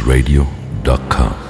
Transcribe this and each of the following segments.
Radio.com.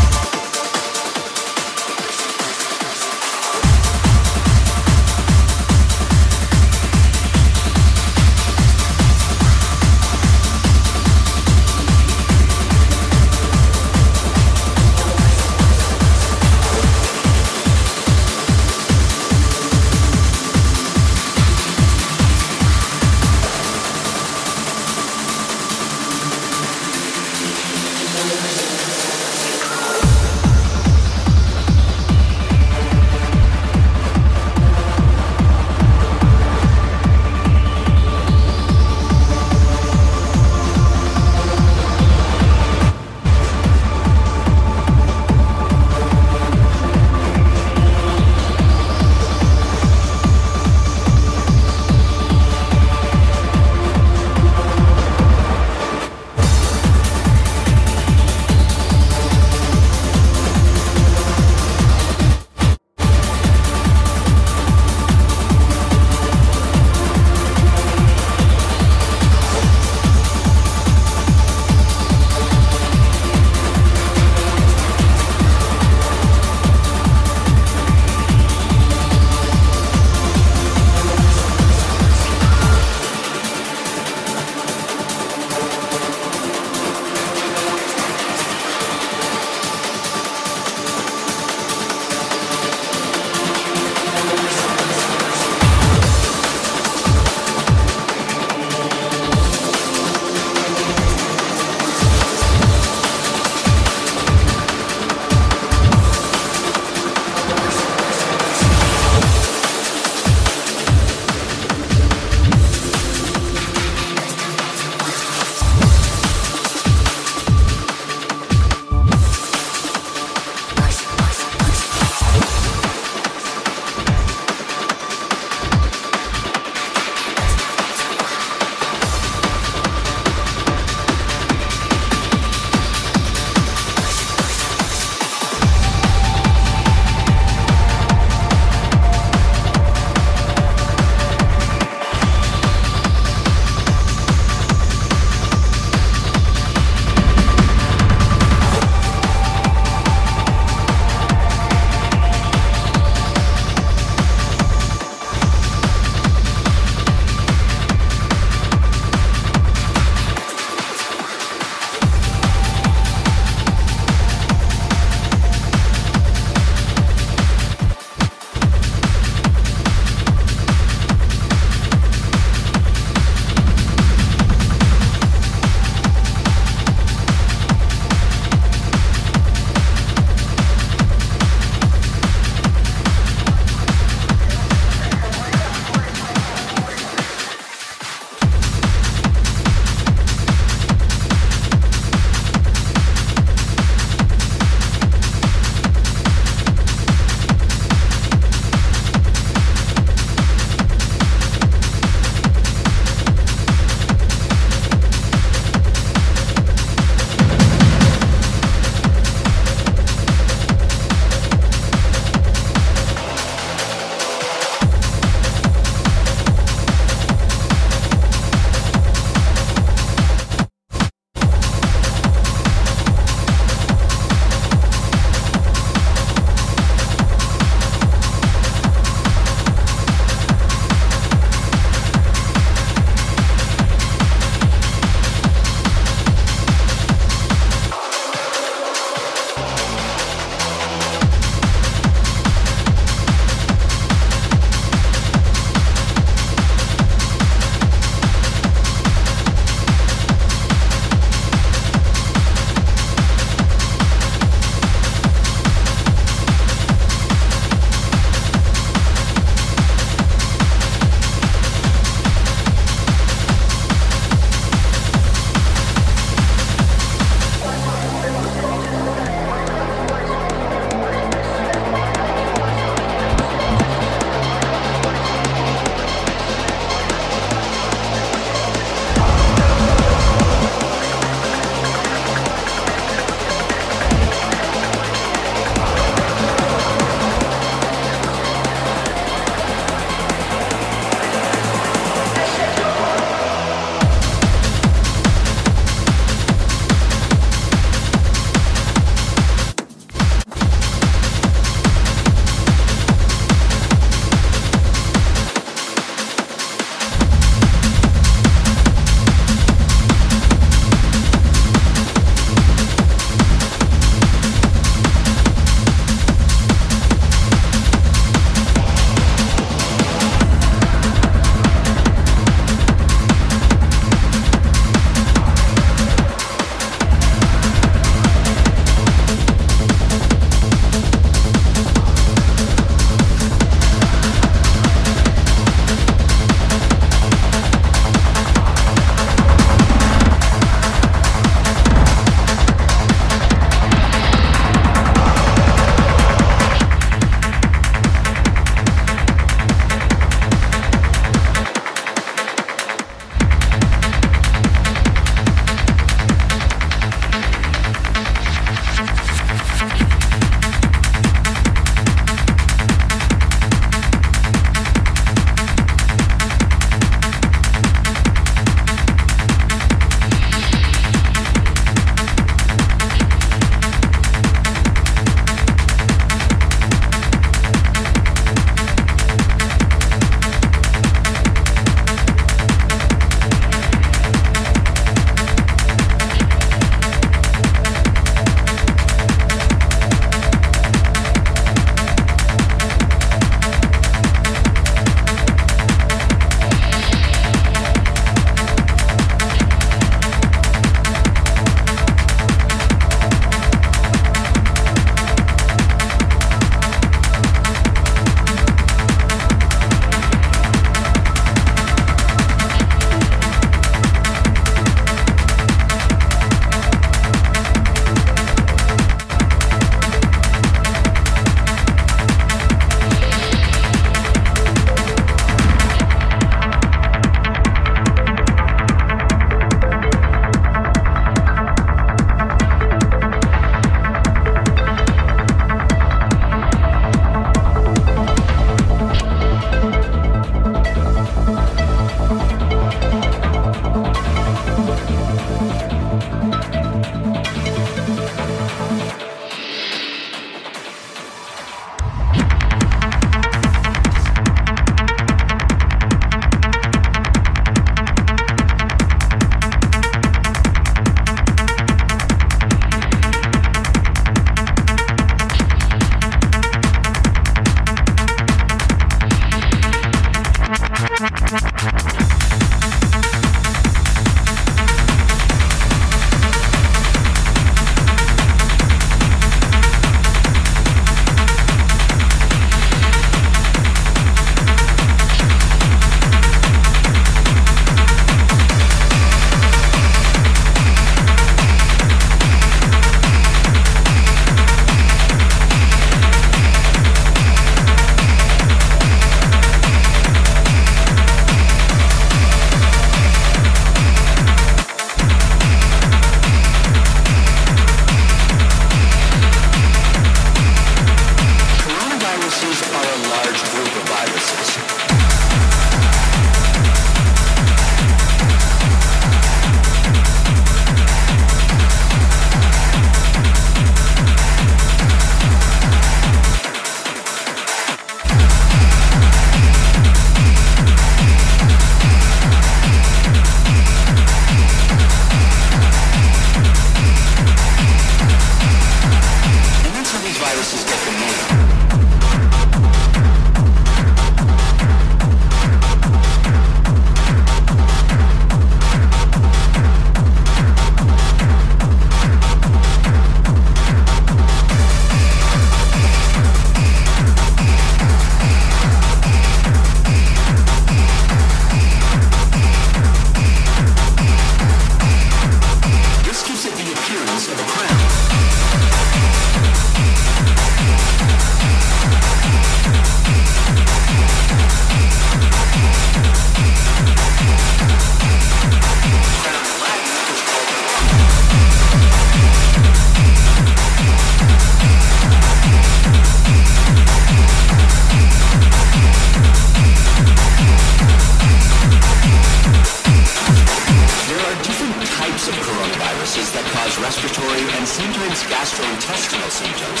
www.malawiartsradio.com that cause respiratory and sometimes gastrointestinal symptoms.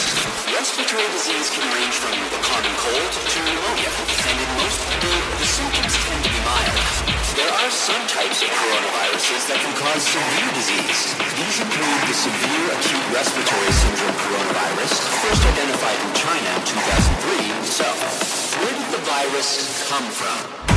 Respiratory disease can range from the common cold to pneumonia, and in most people, the symptoms tend to be mild. There are some types of coronaviruses that can cause severe disease. These include the severe acute respiratory syndrome coronavirus, first identified in China in 2003. So, where did the virus come from?